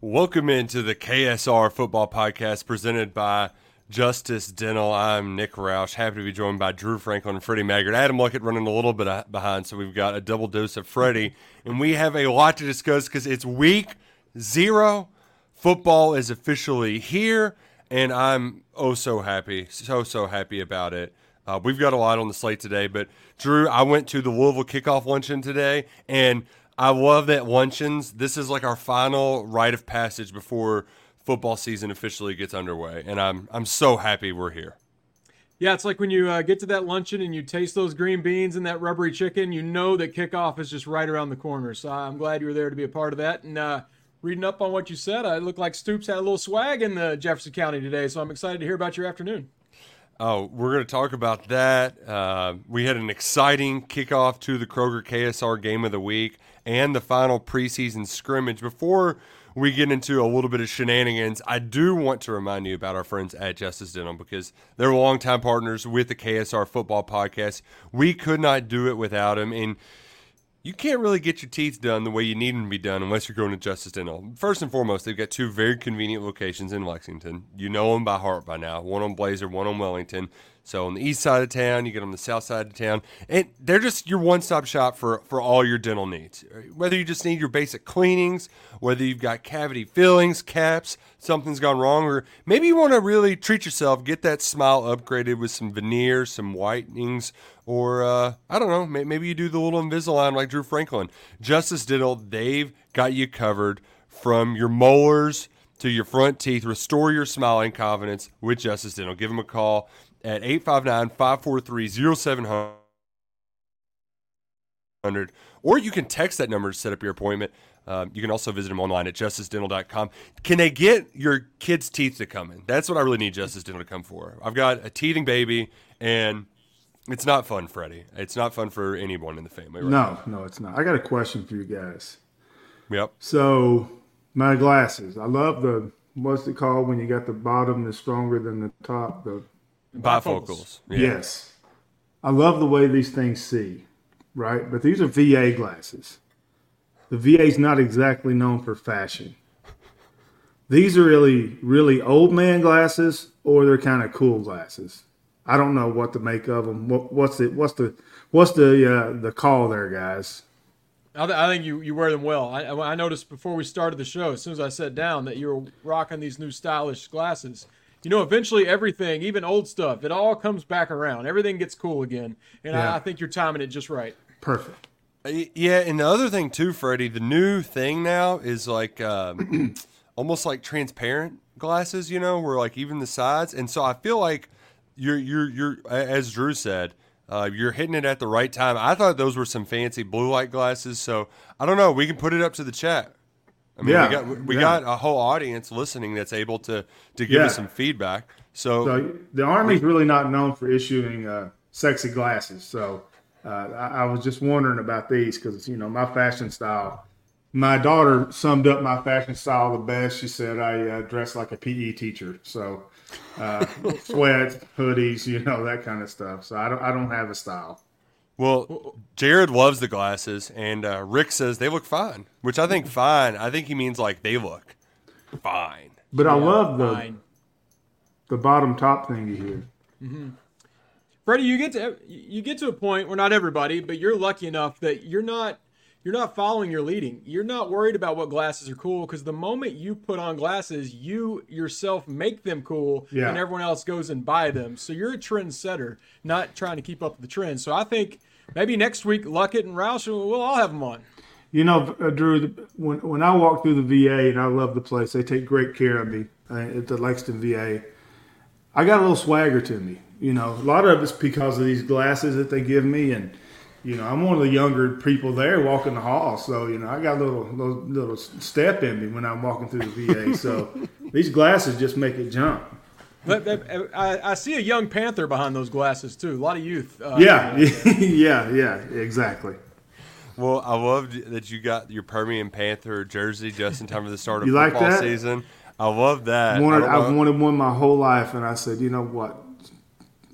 Welcome into the KSR Football Podcast presented by Justice Dental. I'm Nick Roush. Happy to be joined by Drew Franklin and Freddie Maggard. Adam Luckett running a little bit behind, so we've got a double dose of Freddie. And we have a lot to discuss because it's week zero. Football is officially here, and I'm oh so happy, so, so happy about it. Uh, we've got a lot on the slate today, but Drew, I went to the Louisville kickoff luncheon today, and – I love that luncheons. This is like our final rite of passage before football season officially gets underway, and I'm I'm so happy we're here. Yeah, it's like when you uh, get to that luncheon and you taste those green beans and that rubbery chicken, you know that kickoff is just right around the corner. So I'm glad you were there to be a part of that. And uh, reading up on what you said, I look like Stoops had a little swag in the Jefferson County today. So I'm excited to hear about your afternoon. Oh, we're going to talk about that. Uh, we had an exciting kickoff to the Kroger KSR game of the week and the final preseason scrimmage. Before we get into a little bit of shenanigans, I do want to remind you about our friends at Justice Dental because they're longtime partners with the KSR Football Podcast. We could not do it without them. And you can't really get your teeth done the way you need them to be done unless you're going to Justice Dental. First and foremost, they've got two very convenient locations in Lexington. You know them by heart by now. One on Blazer, one on Wellington. So on the east side of town, you get on the south side of town, and they're just your one-stop shop for for all your dental needs. Whether you just need your basic cleanings, whether you've got cavity fillings, caps, something's gone wrong, or maybe you want to really treat yourself, get that smile upgraded with some veneers, some whitenings, or uh, I don't know, maybe you do the little Invisalign like Drew Franklin. Justice Dental, they've got you covered from your molars to your front teeth. Restore your smiling confidence with Justice Dental. Give them a call at 859 543 0700. Or you can text that number to set up your appointment. Um, you can also visit them online at justicedental.com. Can they get your kids' teeth to come in? That's what I really need Justice Dental to come for. I've got a teething baby, and it's not fun, Freddie. It's not fun for anyone in the family. Right no, no, it's not. I got a question for you guys. Yep. So, my glasses. I love the, what's it called when you got the bottom that's stronger than the top? The Bifocals. Yeah. Yes. I love the way these things see, right? But these are VA glasses. The VA is not exactly known for fashion. These are really, really old man glasses, or they're kind of cool glasses. I don't know what to make of them. What, what's the what's the what's the uh, the call there, guys? I, th- I, think you, you wear them well. I, I noticed before we started the show, as soon as I sat down, that you were rocking these new stylish glasses you know, eventually everything, even old stuff, it all comes back around. Everything gets cool again, and yeah. I, I, think you're timing it just right. Perfect. Uh, yeah, and the other thing too, Freddie, the new thing now is like um, almost like transparent glasses. You know, where like even the sides, and so I feel like you're you're you're as Drew said. Uh, you're hitting it at the right time. I thought those were some fancy blue light glasses, so I don't know. We can put it up to the chat. I mean, yeah, we got we yeah. got a whole audience listening that's able to to give yeah. us some feedback. So, so the army's really not known for issuing uh, sexy glasses. So uh, I, I, was just wondering about these because you know my fashion style. My daughter summed up my fashion style the best. She said I uh, dress like a PE teacher. So uh, sweats, hoodies, you know that kind of stuff. So I don't I don't have a style. Well, Jared loves the glasses, and uh, Rick says they look fine, which I think fine. I think he means like they look fine. But yeah, I love the fine. the bottom top thing here. Mm-hmm. Freddie, you get to you get to a point where not everybody, but you're lucky enough that you're not you're not following your leading. You're not worried about what glasses are cool because the moment you put on glasses, you yourself make them cool, yeah. and everyone else goes and buy them. So you're a trendsetter, not trying to keep up with the trend. So I think maybe next week Luckett and Roush, we'll all have them on. You know, uh, Drew, when when I walk through the VA, and I love the place, they take great care of me uh, at the Lexington VA. I got a little swagger to me. You know, a lot of it's because of these glasses that they give me, and you know, I'm one of the younger people there walking the hall, so you know, I got a little little, little step in me when I'm walking through the VA. so these glasses just make it jump. But, but, I, I, see a young Panther behind those glasses too. A lot of youth. Uh, yeah, yeah, yeah, exactly. Well, I loved that you got your Permian Panther jersey just in time for the start of you football like season. I love that. Wanted, I've wanted one my whole life, and I said, you know what?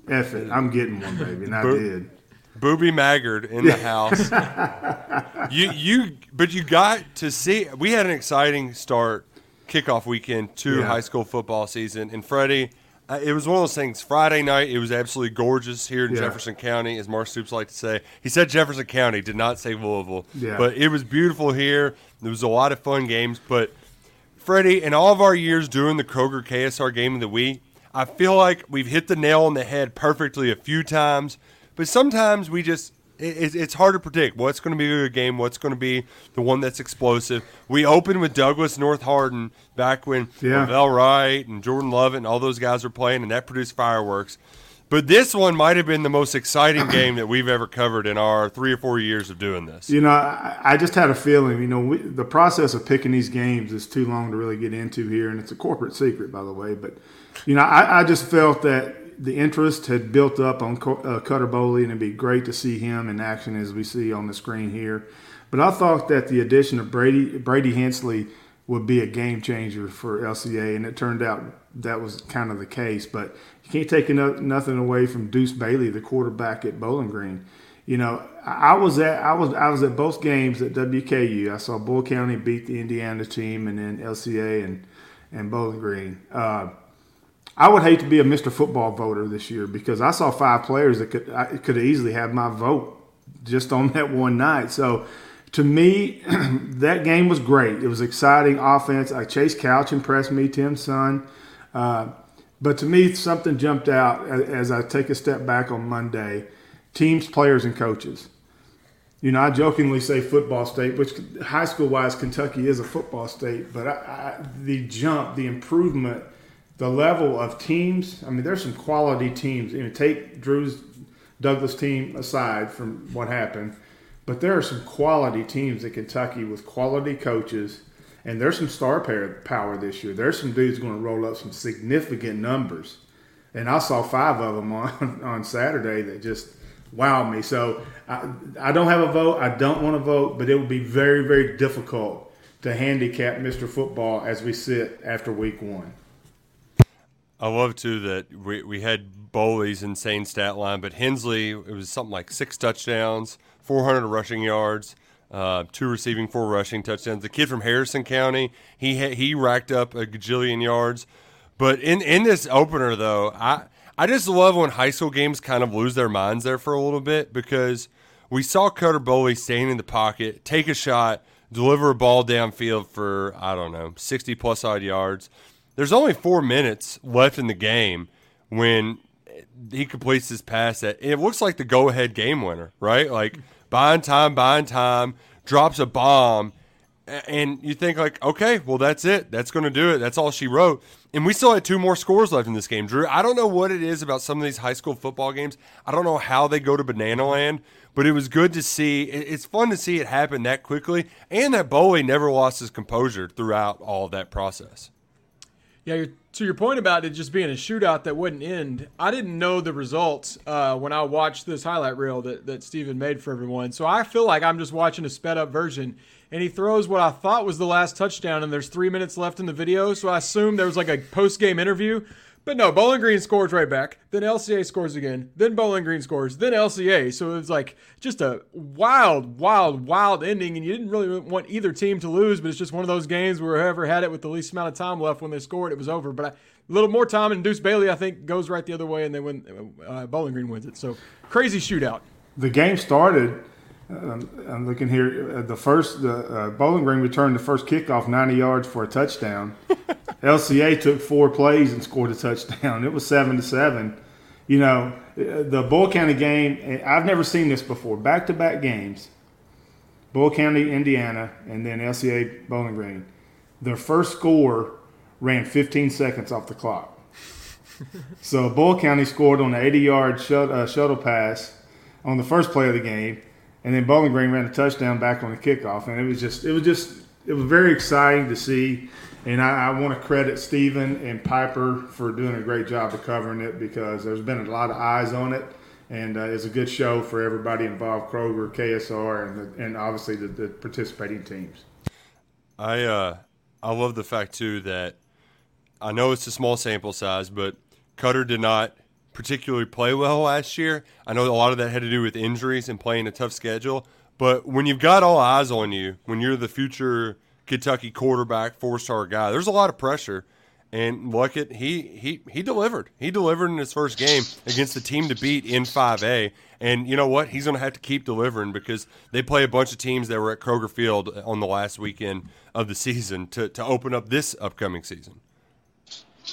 F it, I'm getting one, baby, and I did. Booby Maggard in the house. you you but you got to see we had an exciting start kickoff weekend to yeah. high school football season and Freddie uh, it was one of those things. Friday night, it was absolutely gorgeous here in yeah. Jefferson County, as Mark Stoops like to say. He said Jefferson County, did not say Louisville. Yeah. But it was beautiful here. There was a lot of fun games. But Freddie, in all of our years doing the Kroger KSR game of the week, I feel like we've hit the nail on the head perfectly a few times. But sometimes we just it, it's hard to predict what's going to be a good game, what's going to be the one that's explosive. We opened with Douglass North Hardin back when yeah. Wright and Jordan Lovett and all those guys were playing, and that produced fireworks. But this one might have been the most exciting game that we've ever covered in our three or four years of doing this. You know, I, I just had a feeling. You know, we, the process of picking these games is too long to really get into here, and it's a corporate secret, by the way. But you know, I, I just felt that the interest had built up on uh, Cutter Boley, and it'd be great to see him in action as we see on the screen here. But I thought that the addition of Brady Brady Hensley would be a game changer for LCA, and it turned out that was kind of the case. But you can't take nothing away from Deuce Bailey, the quarterback at Bowling Green. You know, I was at I was I was at both games at WKU. I saw Boyle County beat the Indiana team, and then LCA and and Bowling Green. Uh, I would hate to be a Mr. Football voter this year because I saw five players that could could easily have my vote just on that one night. So to me, that game was great. It was exciting offense. I Chase Couch impressed me, Tim Son. Uh, but to me, something jumped out as I take a step back on Monday. Teams, players, and coaches. You know, I jokingly say football state, which high school wise, Kentucky is a football state. But I, I, the jump, the improvement – the level of teams. I mean, there's some quality teams. You know, take Drew's Douglass team aside from what happened, but there are some quality teams in Kentucky with quality coaches, and there's some star power this year. There's some dudes going to roll up some significant numbers, and I saw five of them on on Saturday that just wowed me. So I, I don't have a vote. I don't want to vote, but it would be very very difficult to handicap Mr. Football as we sit after week one. I love too that we, we had Boley's insane stat line, but Hensley it was something like six touchdowns, 400 rushing yards, uh, two receiving, four rushing touchdowns. The kid from Harrison County he he racked up a gajillion yards, but in in this opener though, I I just love when high school games kind of lose their minds there for a little bit because we saw Cutter Boley staying in the pocket, take a shot, deliver a ball downfield for I don't know 60 plus odd yards there's only four minutes left in the game when he completes his pass. That it looks like the go-ahead game winner, right? Like buying time, buying time, drops a bomb, and you think like, okay, well that's it. That's going to do it. That's all she wrote. And we still had two more scores left in this game, Drew. I don't know what it is about some of these high school football games. I don't know how they go to banana land, but it was good to see. It's fun to see it happen that quickly, and that Boley never lost his composure throughout all that process. Yeah, to your point about it just being a shootout that wouldn't end, I didn't know the results uh, when I watched this highlight reel that, that Steven made for everyone. So I feel like I'm just watching a sped up version. And he throws what I thought was the last touchdown, and there's three minutes left in the video. So I assume there was like a post game interview. But no, Bowling Green scores right back. Then LCA scores again. Then Bowling Green scores. Then LCA. So it was like just a wild, wild, wild ending. And you didn't really want either team to lose, but it's just one of those games where whoever had it with the least amount of time left when they scored, it was over. But I, a little more time, and Deuce Bailey, I think, goes right the other way, and they win. Uh, Bowling Green wins it. So crazy shootout. The game started. Uh, I'm looking here. Uh, the first, the uh, Bowling Green returned the first kickoff 90 yards for a touchdown. LCA took four plays and scored a touchdown. It was seven to seven. You know, the Boyle County game. I've never seen this before. Back to back games. Boyle County, Indiana, and then LCA Bowling Green. Their first score ran 15 seconds off the clock. so Boyle County scored on an 80-yard shut, uh, shuttle pass on the first play of the game, and then Bowling Green ran a touchdown back on the kickoff, and it was just it was just it was very exciting to see. And I, I want to credit Stephen and Piper for doing a great job of covering it because there's been a lot of eyes on it, and uh, it's a good show for everybody involved: Kroger, KSR, and the, and obviously the, the participating teams. I uh, I love the fact too that I know it's a small sample size, but Cutter did not particularly play well last year. I know a lot of that had to do with injuries and playing a tough schedule. But when you've got all eyes on you, when you're the future Kentucky quarterback, four star guy, there's a lot of pressure. And Luckett, he he he delivered. He delivered in his first game against the team to beat in 5A. And you know what? He's going to have to keep delivering because they play a bunch of teams that were at Kroger Field on the last weekend of the season to, to open up this upcoming season.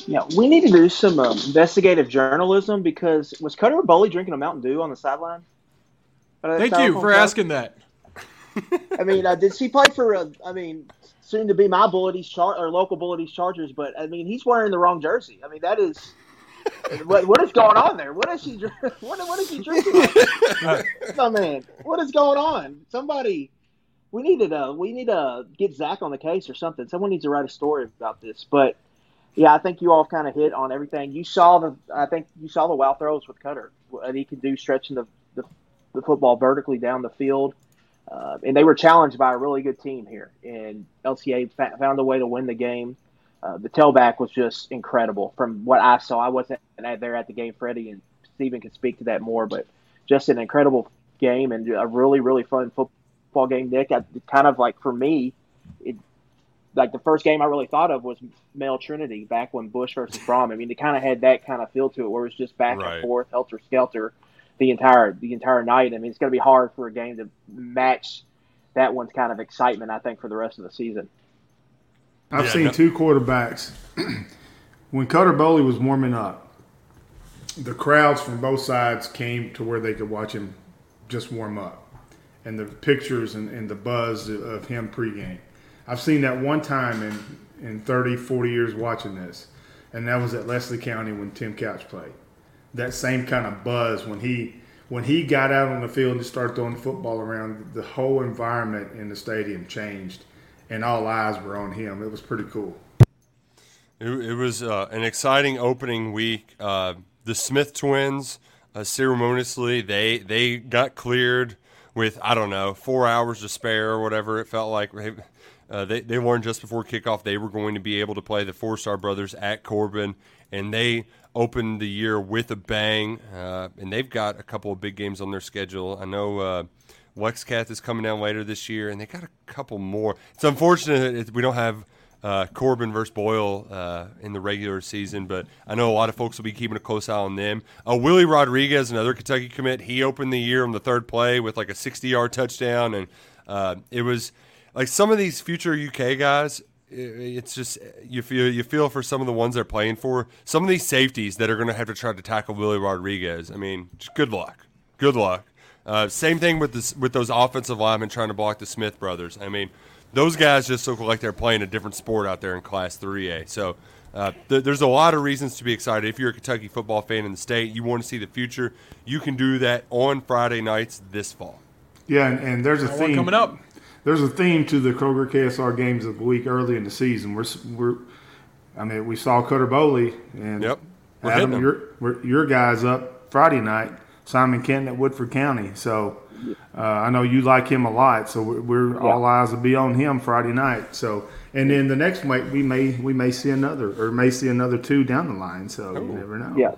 Yeah, we need to do some um, investigative journalism because was Cutter Boley drinking a Mountain Dew on the sideline? Thank you for asking that. I mean, uh, did he play for? Uh, I mean, soon to be my Bullitt East Char- or local Bullitt East Chargers, but I mean, he's wearing the wrong jersey. I mean, that is what, what is going on there? What is he? What, what is he drinking? oh man, what is going on? Somebody, we need to uh, we need to get Zach on the case or something. Someone needs to write a story about this. But yeah, I think you all kind of hit on everything. You saw the, I think you saw the wow throws with Cutter. What he can do stretching the, the, the football vertically down the field. Uh, and they were challenged by a really good team here, and LCA fa- found a way to win the game. Uh, the tailback was just incredible from what I saw. I wasn't there at the game, Freddie, and Stephen can speak to that more, but just an incredible game and a really, really fun football game. Nick, I, kind of like for me, like the first game I really thought of was Male Trinity back when Bush versus Brohm. I mean, it kind of had that kind of feel to it, where it was just back right. and forth, helter skelter the entire the entire night. I mean, it's going to be hard for a game to match that one's kind of excitement. I think for the rest of the season. I've yeah, seen no. two quarterbacks when Cutter Boley was warming up. The crowds from both sides came to where they could watch him just warm up, and the pictures and, and the buzz of him pregame. I've seen that one time in in 30, 40 years watching this, and that was at Leslie County when Tim Couch played that same kind of buzz when he when he got out on the field and started throwing the football around. The whole environment in the stadium changed, and all eyes were on him. It was pretty cool. It, it was uh, an exciting opening week. Uh, the Smith twins uh, ceremoniously they they got cleared with I don't know four hours to spare or whatever it felt like. Uh, they, they learned just before kickoff they were going to be able to play the Four Star Brothers at Corbin, and they opened the year with a bang, uh, and they've got a couple of big games on their schedule. I know uh, Lexcath is coming down later this year, and they got a couple more. It's unfortunate that we don't have uh, Corbin versus Boyle uh, in the regular season, but I know a lot of folks will be keeping a close eye on them. Uh, Willie Rodriguez, another Kentucky commit, he opened the year on the third play with like a 60 yard touchdown, and uh, it was like some of these future UK guys it's just you feel you feel for some of the ones they're playing for. Some of these safeties that are going to have to try to tackle Willie Rodriguez. I mean, good luck. Good luck. Uh, same thing with this with those offensive linemen trying to block the Smith brothers. I mean, those guys just look like they're playing a different sport out there in Class 3A. So uh, th- there's a lot of reasons to be excited. If you're a Kentucky football fan in the state, you want to see the future. You can do that on Friday nights this fall. Yeah, and, and there's a theme coming up there's a theme to the Kroger KSR games of the week early in the season. We're, we're I mean, we saw Cutter Boley and yep. We're Adam, your, your guys up Friday night, Simon Kenton at Woodford County. So uh, I know you like him a lot. So we're, we're yeah. all eyes will be on him Friday night. So and then the next week we may we may see another or may see another two down the line. So you never know. Yeah.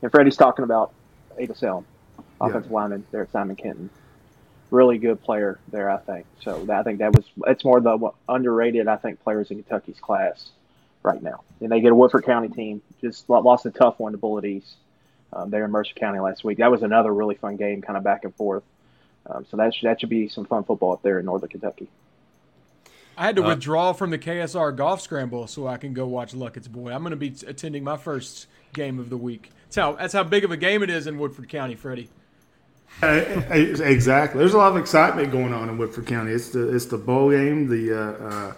And Freddie's talking about Aba Selm, offensive yeah. lineman there at Simon Kenton really good player there, I think. So I think that was it's more the underrated I think players in Kentucky's class right now. And they get a Woodford County team, just lost a tough one to Bullitt East um, there in Mercer County last week. That was another really fun game, kind of back and forth. Um, so that should, that should be some fun football up there in Northern Kentucky. I had to uh, withdraw from the KSR golf scramble so I can go watch Luckett's boy. I'm going to be attending my first game of the week. That's how that's how big of a game it is in Woodford County, Freddie. Uh, exactly. There's a lot of excitement going on in Woodford County. It's the it's the bowl game, the uh, uh,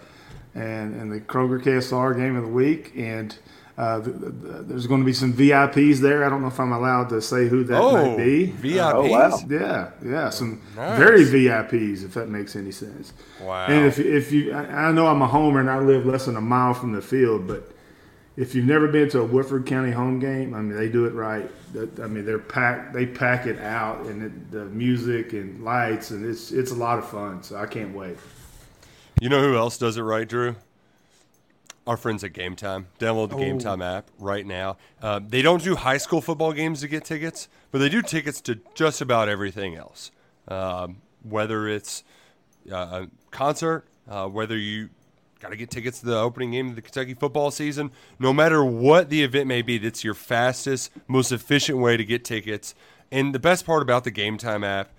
and and the Kroger KSR game of the week, and Uh, th- th- th- there's going to be some VIPs there. I don't know if I'm allowed to say who that Oh, might be. VIPs. Oh, wow. Yeah, yeah, some Nice. very VIPs, if that makes any sense. Wow. And if if you, I, I know I'm a homer and I live less than a mile from the field, but if you've never been to a Woodford County home game, I mean they do it right. I mean they're packed, they pack it out, and it, the music and lights, and it's it's a lot of fun. So I can't wait. You know who else does it right, Drew? Our friends at Game Time. Download the Game Time app right now. Uh, they don't do high school football games to get tickets, but they do tickets to just about everything else. Um, whether it's uh, a concert, uh, whether you got to get tickets to the opening game of the Kentucky football season, no matter what the event may be, that's your fastest, most efficient way to get tickets. And the best part about the Game Time app,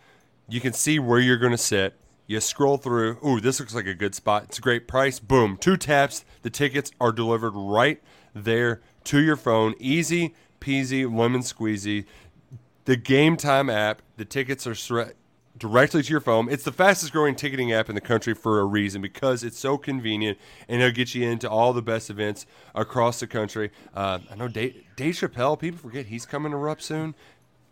you can see where you're going to sit. You scroll through. Ooh, this looks like a good spot. It's a great price. Boom. Two taps. The tickets are delivered right there to your phone. Easy peasy, lemon squeezy. The Game Time app. The tickets are sre- directly to your phone. It's the fastest growing ticketing app in the country for a reason because it's so convenient and it'll get you into all the best events across the country. Uh, I know Dave, Dave Chappelle. People forget he's coming to Rupp soon.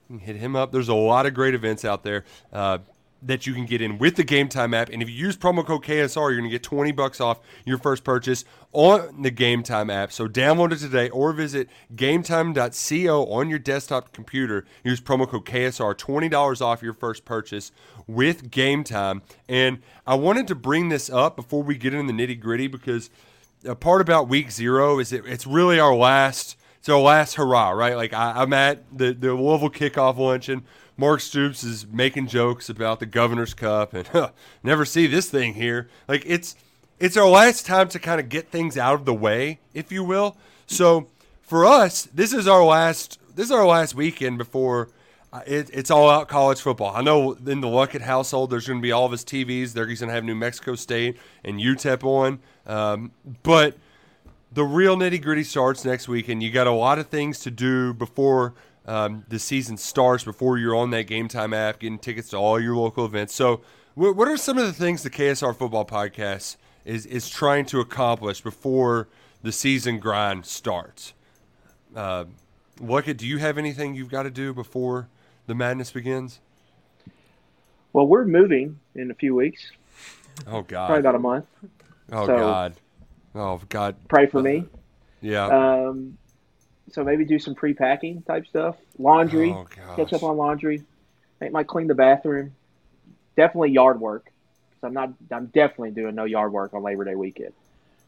You can hit him up. There's a lot of great events out there uh, that you can get in with the Game Time app. And if you use promo code KSR, you're going to get 20 bucks off your first purchase on the Game Time app. So download it today or visit gametime.co on your desktop computer. Use promo code KSR, $20 off your first purchase with Game Time. And I wanted to bring this up before we get into the nitty gritty because a part about week zero is that it's really our last it's our last hurrah, right? Like I, I'm at the, the Louisville kickoff luncheon. Mark Stoops is making jokes about the Governor's Cup and huh, never see this thing here. Like it's it's our last time to kind of get things out of the way, if you will. So for us, this is our last this is our last weekend before uh, it, it's all out college football. I know in the Luckett household, there's going to be all of his TVs. They're going to have New Mexico State and UTEP on, um, but the real nitty gritty starts next week, and you got a lot of things to do before um, the season starts, before you're on that game time app, getting tickets to all your local events. So, wh- what are some of the things the KSR Football Podcast is is trying to accomplish before the season grind starts? Uh, Luckett, do you have anything you've got to do before the madness begins? Well, we're moving in a few weeks, Oh God! probably about a month. Oh so- God! Oh God! Pray for me. Yeah. Um, so maybe do some pre-packing type stuff, laundry, Oh, catch up on laundry. I might clean the bathroom. Definitely yard work. 'cause I'm not. I'm definitely doing no yard work on Labor Day weekend.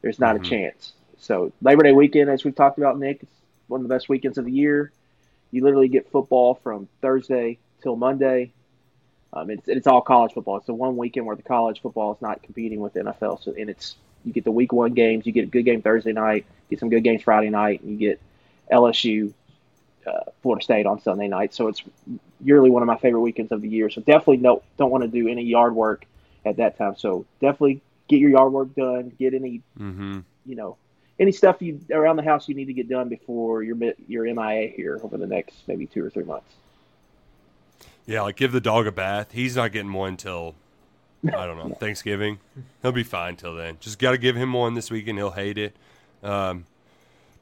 There's not Mhm. a chance. So Labor Day weekend, as we've talked about, Nick, it's one of the best weekends of the year. You literally get football from Thursday till Monday. Um, it's it's all college football. It's the one weekend where the college football is not competing with the NFL. So and it's you get the week one games. You get a good game Thursday night. Get some good games Friday night. And you get LSU, uh, Florida State on Sunday night. So it's yearly one of my favorite weekends of the year. So definitely no, don't want to do any yard work at that time. So definitely get your yard work done. Get any mm-hmm. you know any stuff you around the house you need to get done before your your MIA here over the next maybe two or three months. Yeah, like give the dog a bath. He's not getting one till I don't know Thanksgiving. He'll be fine till then. Just got to give him one this weekend. He'll hate it. Um,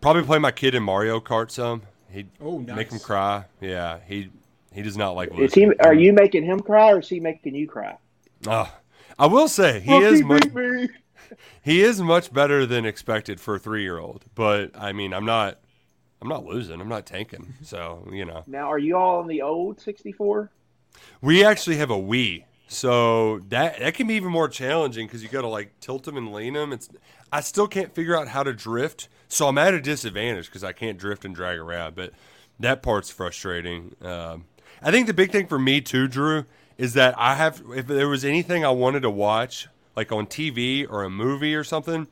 probably play my kid in Mario Kart some. He Oh, make him cry. Yeah, he he does not like Losing. Is he? Are you making him cry or is he making you cry? Ah, I will say he is much he is much better than expected for a three year old. But I mean, I'm not I'm not losing. I'm not tanking. So you know. Now, are you all on the old 64? We actually have a Wii, so that that can be even more challenging because you got to like tilt them and lean them. It's I still can't figure out how to drift, so I'm at a disadvantage because I can't drift and drag around. But that part's frustrating. Um, I think the big thing for me too, Drew, is that I have if there was anything I wanted to watch, like on TV or a movie or something,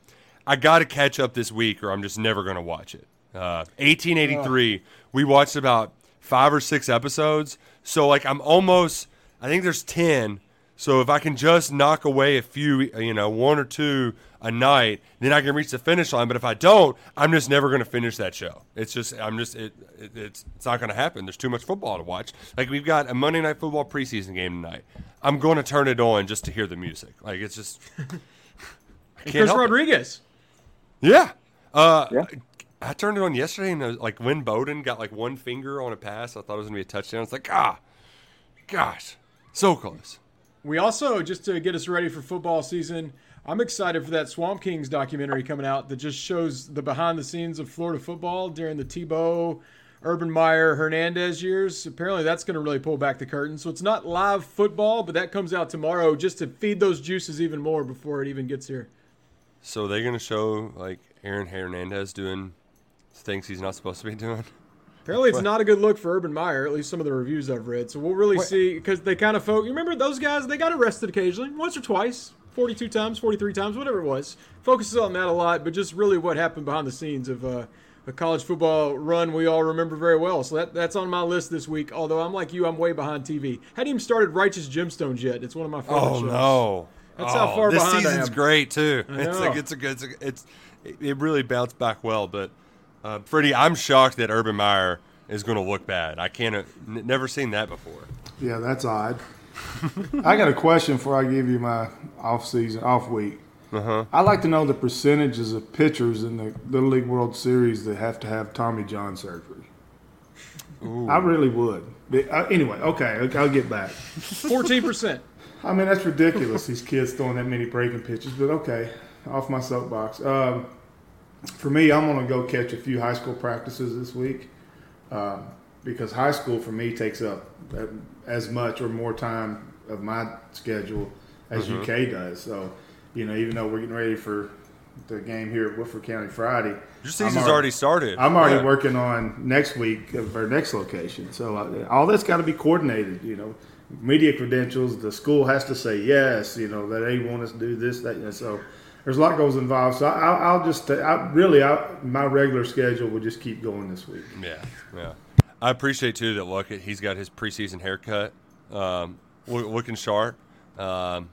I got to catch up this week, or I'm just never going to watch it. Uh, 1883, we watched about five or six episodes. So like I'm almost, I think there's ten. So if I can just knock away a few, you know, one or two a night, then I can reach the finish line. But if I don't, I'm just never going to finish that show. It's just, I'm just, it, it it's it's not going to happen. There's too much football to watch. Like we've got a Monday night football preseason game tonight. I'm going to turn it on just to hear the music. Like it's just, Chris help it. Rodriguez. Yeah. Uh, Yeah. I turned it on yesterday and was like when Bowden got like one finger on a pass, I thought it was gonna be a touchdown. It's like ah, gosh, so close. We also just to get us ready for football season. I'm excited for that Swamp Kings documentary coming out that just shows the behind the scenes of Florida football during the Tebow, Urban Meyer, Hernandez years. Apparently, that's going to really pull back the curtain. So it's not live football, but that comes out tomorrow just to feed those juices even more before it even gets here. So they're gonna show like Aaron Hernandez doing things he's not supposed to be doing. Apparently, it's not a good look for Urban Meyer. At least some of the reviews I've read. So we'll really see because they kind of folk. You remember those guys? They got arrested occasionally, once or twice, forty-two times, forty-three times, whatever it was. Focuses on that a lot, but just really what happened behind the scenes of uh, a college football run we all remember very well. So that, that's on my list this week. Although I'm like you, I'm way behind TV. Hadn't even started Righteous Gemstones yet. It's one of my favorite shows. Oh shows. no! That's oh, how far this behind I season's am. great too. I It's like it's a good. It's, a, it's it really bounced back well. But uh, Freddie, I'm shocked that Urban Meyer is going to look bad. I can't. uh, N- never seen that before. Yeah, that's odd. I got a question before I give you my off season, off week. Uh-huh. I'd like to know the percentages of pitchers in the Little League World Series that have to have Tommy John surgery. I really would. But, uh, anyway, okay, I'll get back. Fourteen percent. I mean, that's ridiculous. these kids throwing that many breaking pitches, but okay, off my soapbox. Um, for me, I'm going to go catch a few high school practices this week um, because high school for me takes up as much or more time of my schedule as UK does. So, you know, even though we're getting ready for the game here at Woodford County Friday, Your season's already started. I'm already Yeah. working on next week of our next location. So all that's got to be coordinated. You know, media credentials. The school has to say yes. You know that they want us to do this, that. And so there's a lot goes involved. So I, I'll, I'll just, I, really, I, my regular schedule will just keep going this week. Yeah, yeah. I appreciate too that look he's got his preseason haircut, um, loo- looking sharp. Um,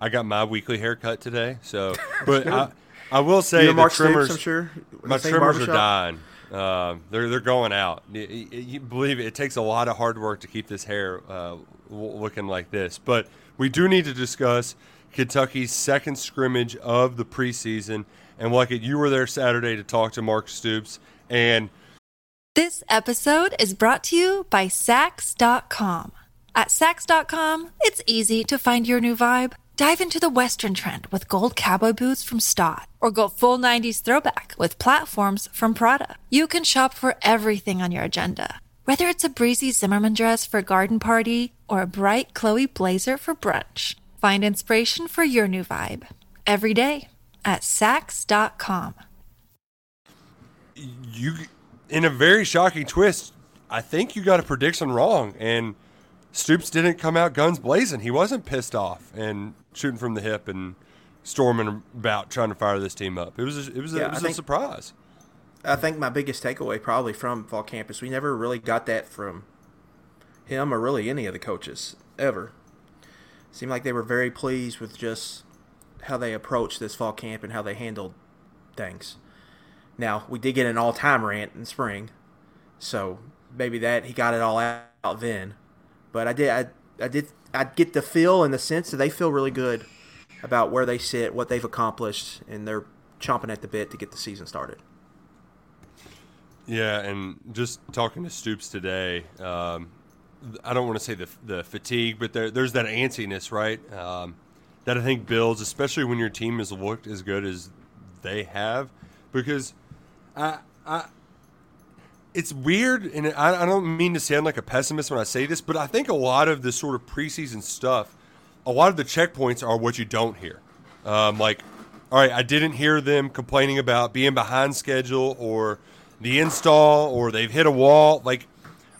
I got my weekly haircut today, so but I, I will say the Stoops, I'm sure. my trimmers are dying. Um, they're they're going out. You, you- believe it, it takes a lot of hard work to keep this hair uh, looking like this, but we do need to discuss Kentucky's second scrimmage of the preseason. And look, you were there Saturday to talk to Mark Stoops, and This episode is brought to you by Saks.com. At Saks.com, it's easy to find your new vibe. Dive into the Western trend with gold cowboy boots from Stott, or go full 90s throwback with platforms from Prada. You can shop for everything on your agenda, whether it's a breezy Zimmermann dress for a garden party or a bright Chloe blazer for brunch. Find inspiration for your new vibe every day at Saks.com. you in a very shocking twist i think you got a prediction wrong and stoops didn't come out guns blazing he wasn't pissed off and shooting from the hip and storming about trying to fire this team up it was a, it was, a, Yeah, it was I a think- surprise I think my biggest takeaway probably from fall campus, we never really got that from him or really any of the coaches ever. Seemed like they were very pleased with just how they approached this fall camp and how they handled things. Now we did get an all-time rant in spring, so maybe that he got it all out then. But I did, I, I did, I get the feel and the sense that they feel really good about where they sit, what they've accomplished, and they're chomping at the bit to get the season started. yeah and just talking to stoops today um, i don't want to say the, the fatigue but there, there's that antsiness right um, that i think builds especially when your team has looked as good as they have because I, I it's weird, and I, I don't mean to sound like a pessimist when I say this, but I think a lot of the sort of preseason stuff, a lot of the checkpoints are what you don't hear. Um, like, all right, I didn't hear them complaining about being behind schedule or the install or they've hit a wall. Like,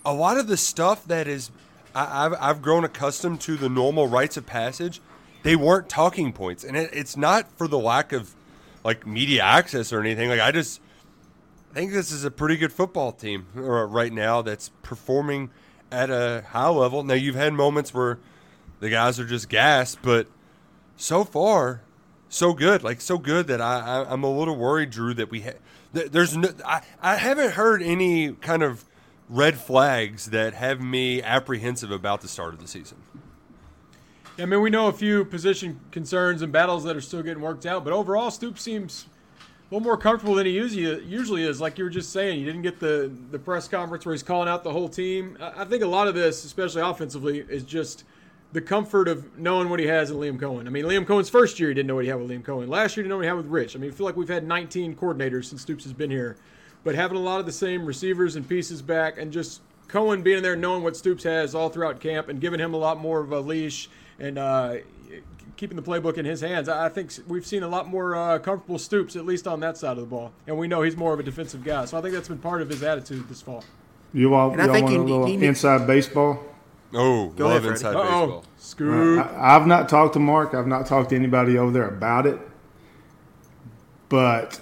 a lot of the stuff that is, I, I've, I've grown accustomed to the normal rites of passage. They weren't talking points, and it, it's not for the lack of like media access or anything. Like, I just. I think this is a pretty good football team uh, right now that's performing at a high level. Now you've had moments where the guys are just gassed, but so far, so good. Like so good that I, I I'm a little worried, Drew, that we ha- th- there's no I, I haven't heard any kind of red flags that have me apprehensive about the start of the season. I mean, we know a few position concerns and battles that are still getting worked out, but overall, Stoops seems a little more comfortable than he usually usually is. Like you were just saying, he didn't get the the press conference where he's calling out the whole team. I, I think a lot of this, especially offensively, is just the comfort of knowing what he has in Liam Coen. I mean, Liam Coen's first year, he didn't know what he had with Liam Coen. Last year, he didn't know what he had with Rich. I mean, I feel like we've had 19 coordinators since Stoops has been here, but having a lot of the same receivers and pieces back, and just Coen being there, knowing what Stoops has all throughout camp, and giving him a lot more of a leash and uh, keeping the playbook in his hands. I think we've seen a lot more uh, comfortable Stoops, at least on that side of the ball, and we know he's more of a defensive guy. So I think that's been part of his attitude this fall. You all, And y'all think want a little need- inside baseball? Oh, Go love ahead, inside Freddie. Uh baseball. oh, Scoot. I, I've not talked to Mark. I've not talked to anybody over there about it. But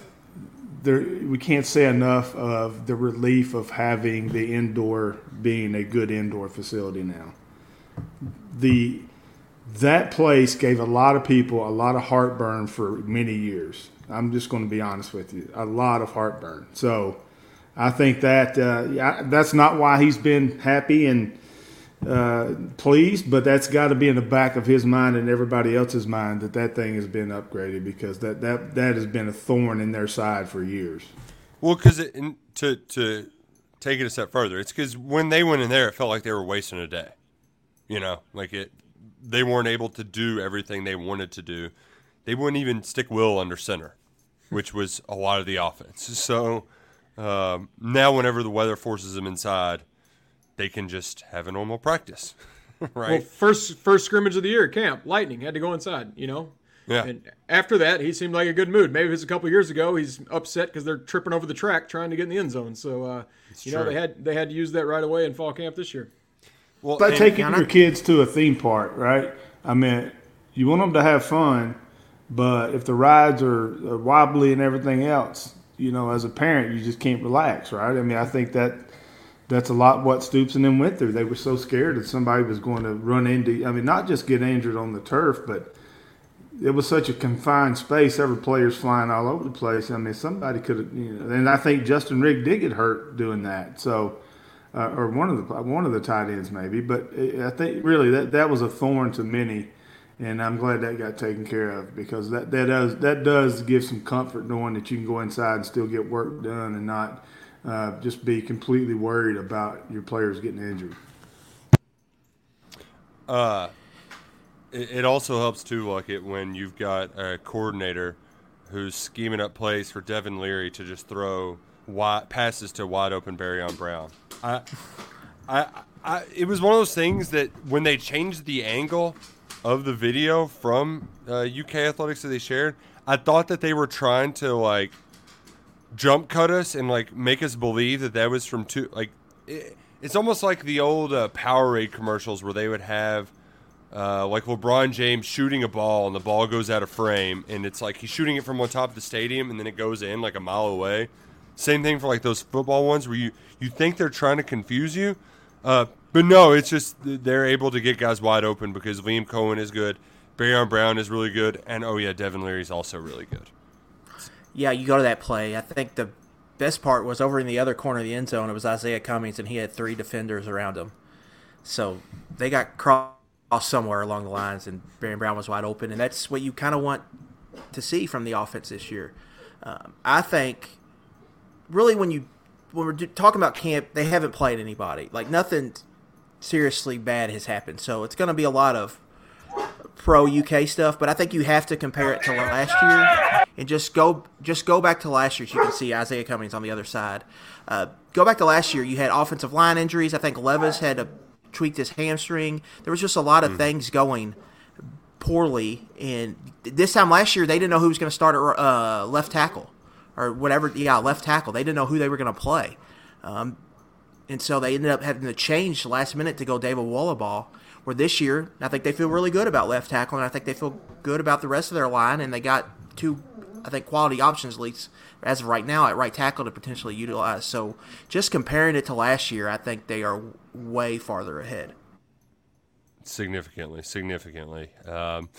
there, we can't say enough of the relief of having the indoor being a good indoor facility now. The that place gave a lot of people a lot of heartburn for many years. I'm just going to be honest with you, a lot of heartburn. So I think that uh, yeah, that's not why he's been happy and uh, pleased, but that's got to be in the back of his mind and everybody else's mind that that thing has been upgraded because that that that has been a thorn in their side for years. Well, because to to take it a step further, it's because when they went in there, it felt like they were wasting a day. You know, like it, they weren't able to do everything they wanted to do. They wouldn't even stick Will under center, which was a lot of the offense. So um, now, whenever the weather forces them inside, they can just have a normal practice, right? Well, first first scrimmage of the year, camp, Lightning had to go inside. You know. Yeah. And after that, he seemed like a good mood. Maybe it was a couple years ago. He's upset because they're tripping over the track trying to get in the end zone. So, uh, you know, they had they had to use that right away in fall camp this year. well, It's like taking and your kids to a theme park, right? I mean, you want them to have fun, but if the rides are, are wobbly and everything else, you know, as a parent, you just can't relax, right? I mean, I think that that's a lot what Stoops and them went through. They were so scared that somebody was going to run into. I mean, not just get injured on the turf, but it was such a confined space. Every players flying all over the place. I mean, somebody could have, you know, and I think Justin Rigg did get hurt doing that. So, uh, or one of the one of the tight ends maybe. But I think really that that was a thorn to many, and I'm glad that got taken care of because that that does that does give some comfort knowing that you can go inside and still get work done and not uh, just be completely worried about your players getting injured. It, it also helps too, like it when you've got a coordinator who's scheming up plays for Devin Leary to just throw wide passes to wide open Barion Brown. I, I, I, it was one of those things that when they changed the angle of the video from uh, UK Athletics that they shared, I thought that they were trying to like jump cut us and like make us believe that that was from two like it, it's almost like the old uh, Powerade commercials where they would have uh, like LeBron James shooting a ball and the ball goes out of frame and it's like he's shooting it from on top of the stadium and then it goes in like a mile away. Same thing for like those football ones where you you think they're trying to confuse you, uh, but no, it's just they're able to get guys wide open because Liam Coen is good, Barion Brown is really good, and oh yeah, Devin Leary's also really good. Yeah, you go to that play. I think the best part was over in the other corner of the end zone. It was Izayah Cummings, and he had three defenders around him. So they got crossed somewhere along the lines, and Barion Brown was wide open. And that's what you kind of want to see from the offense this year. Um, I think, really, when you when we're talking about camp, they haven't played anybody. Like nothing seriously bad has happened. So it's going to be a lot of pro UK stuff, but I think you have to compare it to last year and just go just go back to last year. So you can see Izayah Cummings on the other side. Uh, go back to last year. You had offensive line injuries. I think Levis had a, tweaked his hamstring. There was just a lot of things going poorly. And this time last year, they didn't know who was going to start at uh, left tackle or whatever. Yeah, left tackle. They didn't know who they were going to play. Um, and so they ended up having to change last minute to go David Wallaball. Where this year, I think they feel really good about left tackle, and I think they feel good about the rest of their line, and they got two, I think, quality options at least as of right now at right tackle to potentially utilize. So just comparing it to last year, I think they are way farther ahead. significantly, significantly. Um,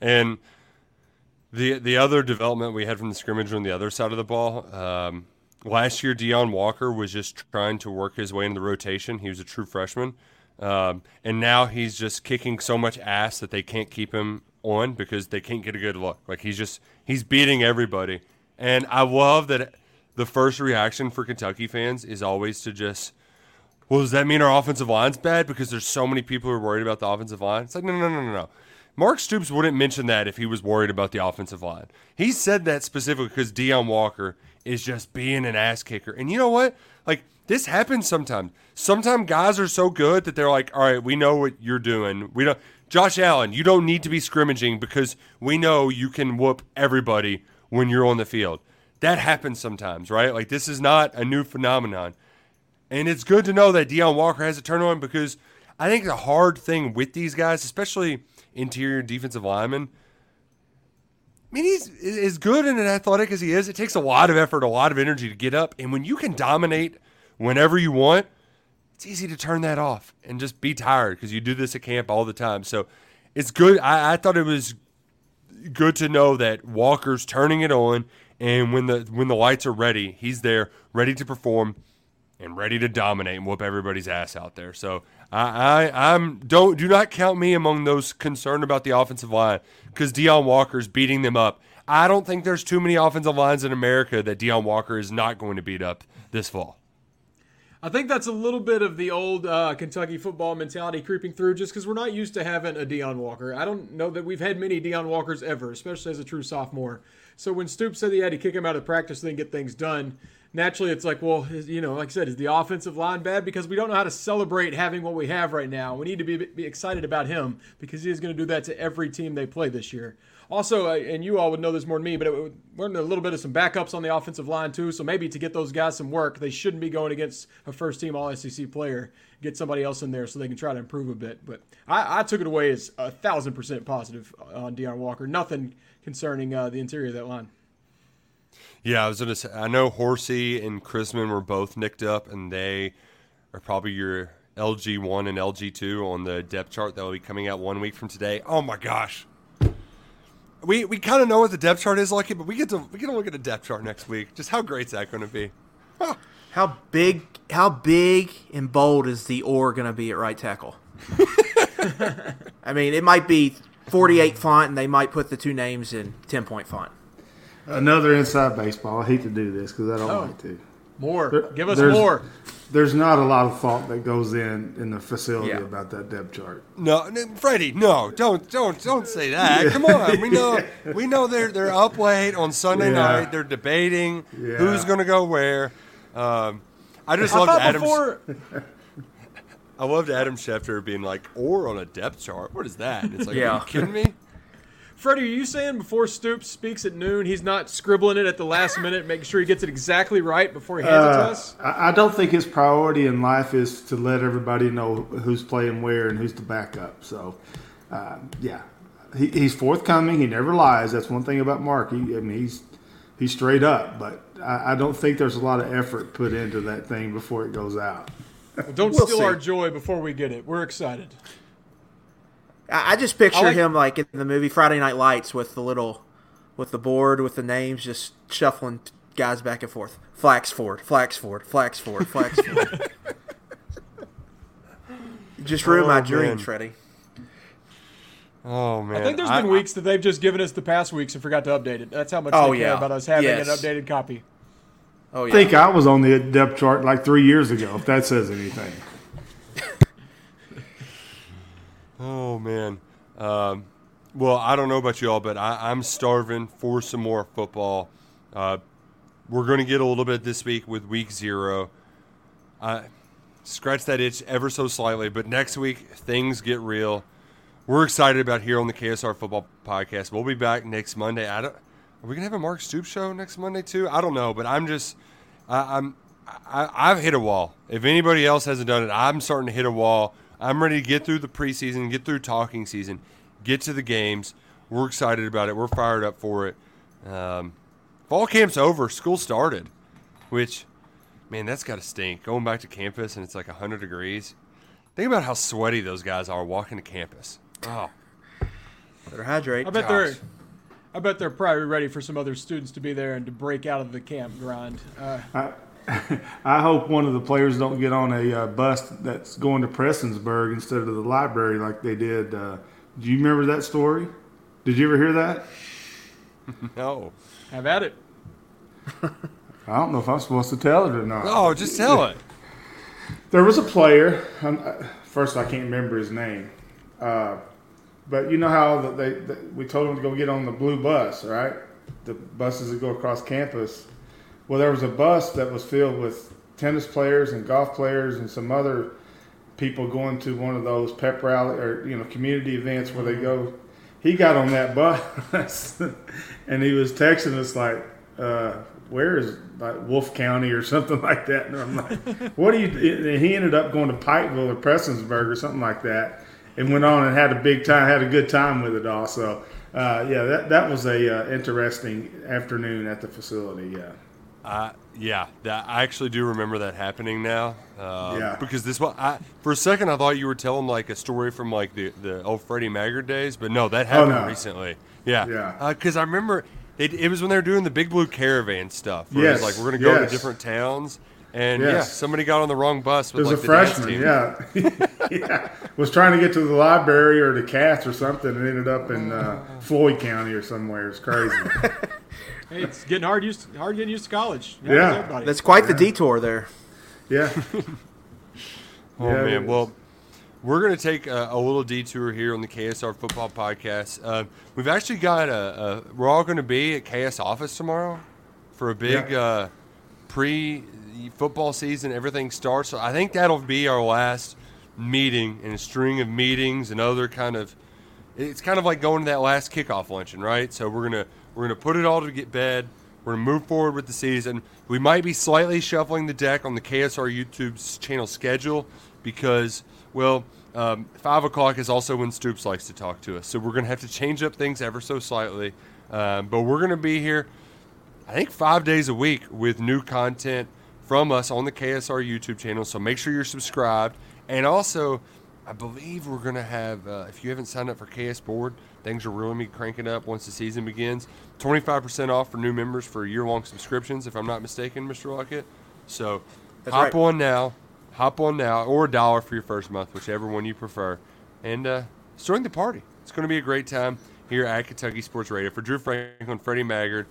and the the other development we had from the scrimmage on the other side of the ball. Um, last year, Deone Walker was just trying to work his way into the rotation. He was a true freshman, um, and now he's just kicking so much ass that they can't keep him on because they can't get a good look. Like he's just he's beating everybody, And I love that the first reaction for Kentucky fans is always to just, well, does that mean our offensive line's bad because there's so many people who are worried about the offensive line? It's like, no, no, no, no, no. Mark Stoops wouldn't mention that if he was worried about the offensive line. He said that specifically because Deone Walker is just being an ass kicker. And you know what? Like, this happens sometimes. Sometimes guys are so good that they're like, all right, we know what you're doing. We don't. Josh Allen, you don't need to be scrimmaging because we know you can whoop everybody when you're on the field. That happens sometimes, right? Like this is not a new phenomenon. And it's good to know that Deone Walker has a turn on because I think the hard thing with these guys, especially interior defensive linemen, I mean, he's as good and as athletic as he is. It takes a lot of effort, a lot of energy to get up. And when you can dominate whenever you want, it's easy to turn that off and just be tired because you do this at camp all the time. So it's good. I, I thought it was good to know that Walker's turning it on, and when the when the lights are ready, he's there, ready to perform, and ready to dominate and whoop everybody's ass out there. So I, I I'm don't do not count me among those concerned about the offensive line because Deone Walker's beating them up. I don't think there's too many offensive lines in America that Deone Walker is not going to beat up this fall. I think that's a little bit of the old uh, Kentucky football mentality creeping through just because we're not used to having a Deone Walker. I don't know that we've had many Deone Walkers ever, especially as a true sophomore. So when Stoops said he had to kick him out of practice then get things done, naturally it's like, well, you know, like I said, is the offensive line bad? Because we don't know how to celebrate having what we have right now. We need to be, be excited about him because he is going to do that to every team they play this year. Also, uh, and you all would know this more than me, but it, we're in a little bit of some backups on the offensive line too. So maybe to get those guys some work, they shouldn't be going against a first-team All-SEC player. Get somebody else in there so they can try to improve a bit. But I, I took it away as a thousand percent positive on Deone Walker. Nothing concerning uh, the interior of that line. Yeah, I was gonna say. I know Horsey and Chrisman were both nicked up, and they are probably your LG one and LG two on the depth chart that will be coming out one week from today. Oh my gosh, we we kind of know what the depth chart is like, but we get to we get to look at the depth chart next week. Just how great is that going to be? How big? How big and bold is the or going to be at right tackle? I mean, it might be 48 font, and they might put the two names in 10 point font. Another inside baseball. I hate to do this because I don't Oh. like to. More. There- Give us there's- more. There's not a lot of thought that goes in in the facility Yeah. about that depth chart. No, no, Freddie, no, don't don't don't say that. Come on, we know we know they're they're up late on Sunday Yeah. night. They're debating Yeah. who's going to go where. Um, I just I loved Adam. before. I loved Adam Schefter being like, "Or on a depth chart." What is that? It's like, are Yeah. you kidding me? Freddie, are you saying before Stoops speaks at noon, he's not scribbling it at the last minute, making sure he gets it exactly right before he hands it to Uh, us? I, I don't think his priority in life is to let everybody know who's playing where and who's the backup. So, uh, yeah, he, he's forthcoming. He never lies. That's one thing about Mark. He, I mean, he's he's straight up. But I, I don't think there's a lot of effort put into that thing before it goes out. Don't we'll steal see. our joy before we get it. We're excited. I, I just picture I like- him like in the movie Friday Night Lights with the little, with the board with the names, just shuffling guys back and forth. Flaxford, Flaxford, Flaxford, Flaxford. just ruined Oh, my man. dreams, Freddie. Oh man, I think there's been weeks that they've just given us the past weeks and forgot to update it. That's how much Oh, they care yeah. about us having Yes. an updated copy. Oh yeah. I think I was on the depth chart like three years ago. If that says anything. Oh man. Um, well, I don't know about y'all, but I, I'm starving for some more football. Uh, we're going to get a little bit this week with week zero. I scratch that itch ever so slightly, but next week things get real. We're excited about here on the KSR Football Podcast. We'll be back next Monday. I don't. Are we gonna have a Mark Stoops show next Monday too? I don't know, but I'm just. I, I'm. I, I've hit a wall. If anybody else hasn't done it, I'm starting to hit a wall. I'm ready to get through the preseason, get through talking season, get to the games. We're excited about it. We're fired up for it. Um, fall camp's over. School started, which, man, that's got to stink. Going back to campus and it's like 100 degrees. Think about how sweaty those guys are walking to campus. Oh, Better hydrate. I bet Gosh. they're. I bet they're probably ready for some other students to be there and to break out of the camp grind. Uh, I hope one of the players don't get on a uh, bus that's going to Prestonsburg instead of the library like they did. Uh, do you remember that story? Did you ever hear that? no. have at it. I don't know if I'm supposed to tell it or not. Oh, just tell it. There was a player. um, uh, First, I can't remember his name, uh, but you know how the- they, they we told him to go get on the blue bus, right? The buses that go across campus. Well, there was a bus that was filled with tennis players and golf players and some other people going to one of those pep rally or you know community events where they go. He got on that bus and he was texting us like, uh, "Where is like Wolfe County or something like that?" And I'm like, "What do you?" And he ended up going to Pikeville or Prestonsburg or something like that, and went on and had a big time, had a good time with it all. So. Uh, yeah, that, that was a uh, interesting afternoon at the facility. Yeah. Uh, yeah, that, I actually do remember that happening now. Uh, Yeah. Because this one, I, for a second, I thought you were telling like a story from like the, the old Freddie Maggard days, but no, that happened Oh, no. recently. Yeah. Yeah. Because I remember it, it was when they were doing the Big Blue Caravan stuff. Where it was Yes, like we're gonna go to different towns, and yeah, somebody got on the wrong bus It with was like a freshman, team. yeah. yeah. Was trying to get to the library or the cats or something and ended up in uh, Floyd County or somewhere. It's crazy. Hey, it's getting hard used hard getting used to college. Yeah. That's quite the detour there. yeah. Oh Yeah, man, well, we're going to take a, a little detour here on the KSR Football Podcast. Uh, we've actually got a, a we're all going to be at KS office tomorrow for a big Yeah. uh, pre football season. Everything starts. So I think that'll be our last meeting in a string of meetings and other kind of. It's kind of like going to that last kickoff luncheon, right? So we're gonna we're gonna put it all to get bed. We're gonna move forward with the season. We might be slightly shuffling the deck on the KSR YouTube channel schedule because, well, um, five o'clock is also when Stoops likes to talk to us. So we're gonna have to change up things ever so slightly. Um, but we're gonna be here I think five days a week with new content from us on the KSR YouTube channel. So make sure you're subscribed. And also, I believe we're going to have, uh, if you haven't signed up for KS Board, things are really cranking up once the season begins. 25% off for new members for year long subscriptions, if I'm not mistaken, Mr. Luckett. So That's hop right. on now. Hop on now, or a dollar for your first month, whichever one you prefer. And uh, join the party. It's going to be a great time here at Kentucky Sports Radio. For Drew Franklin, Freddie Maggard,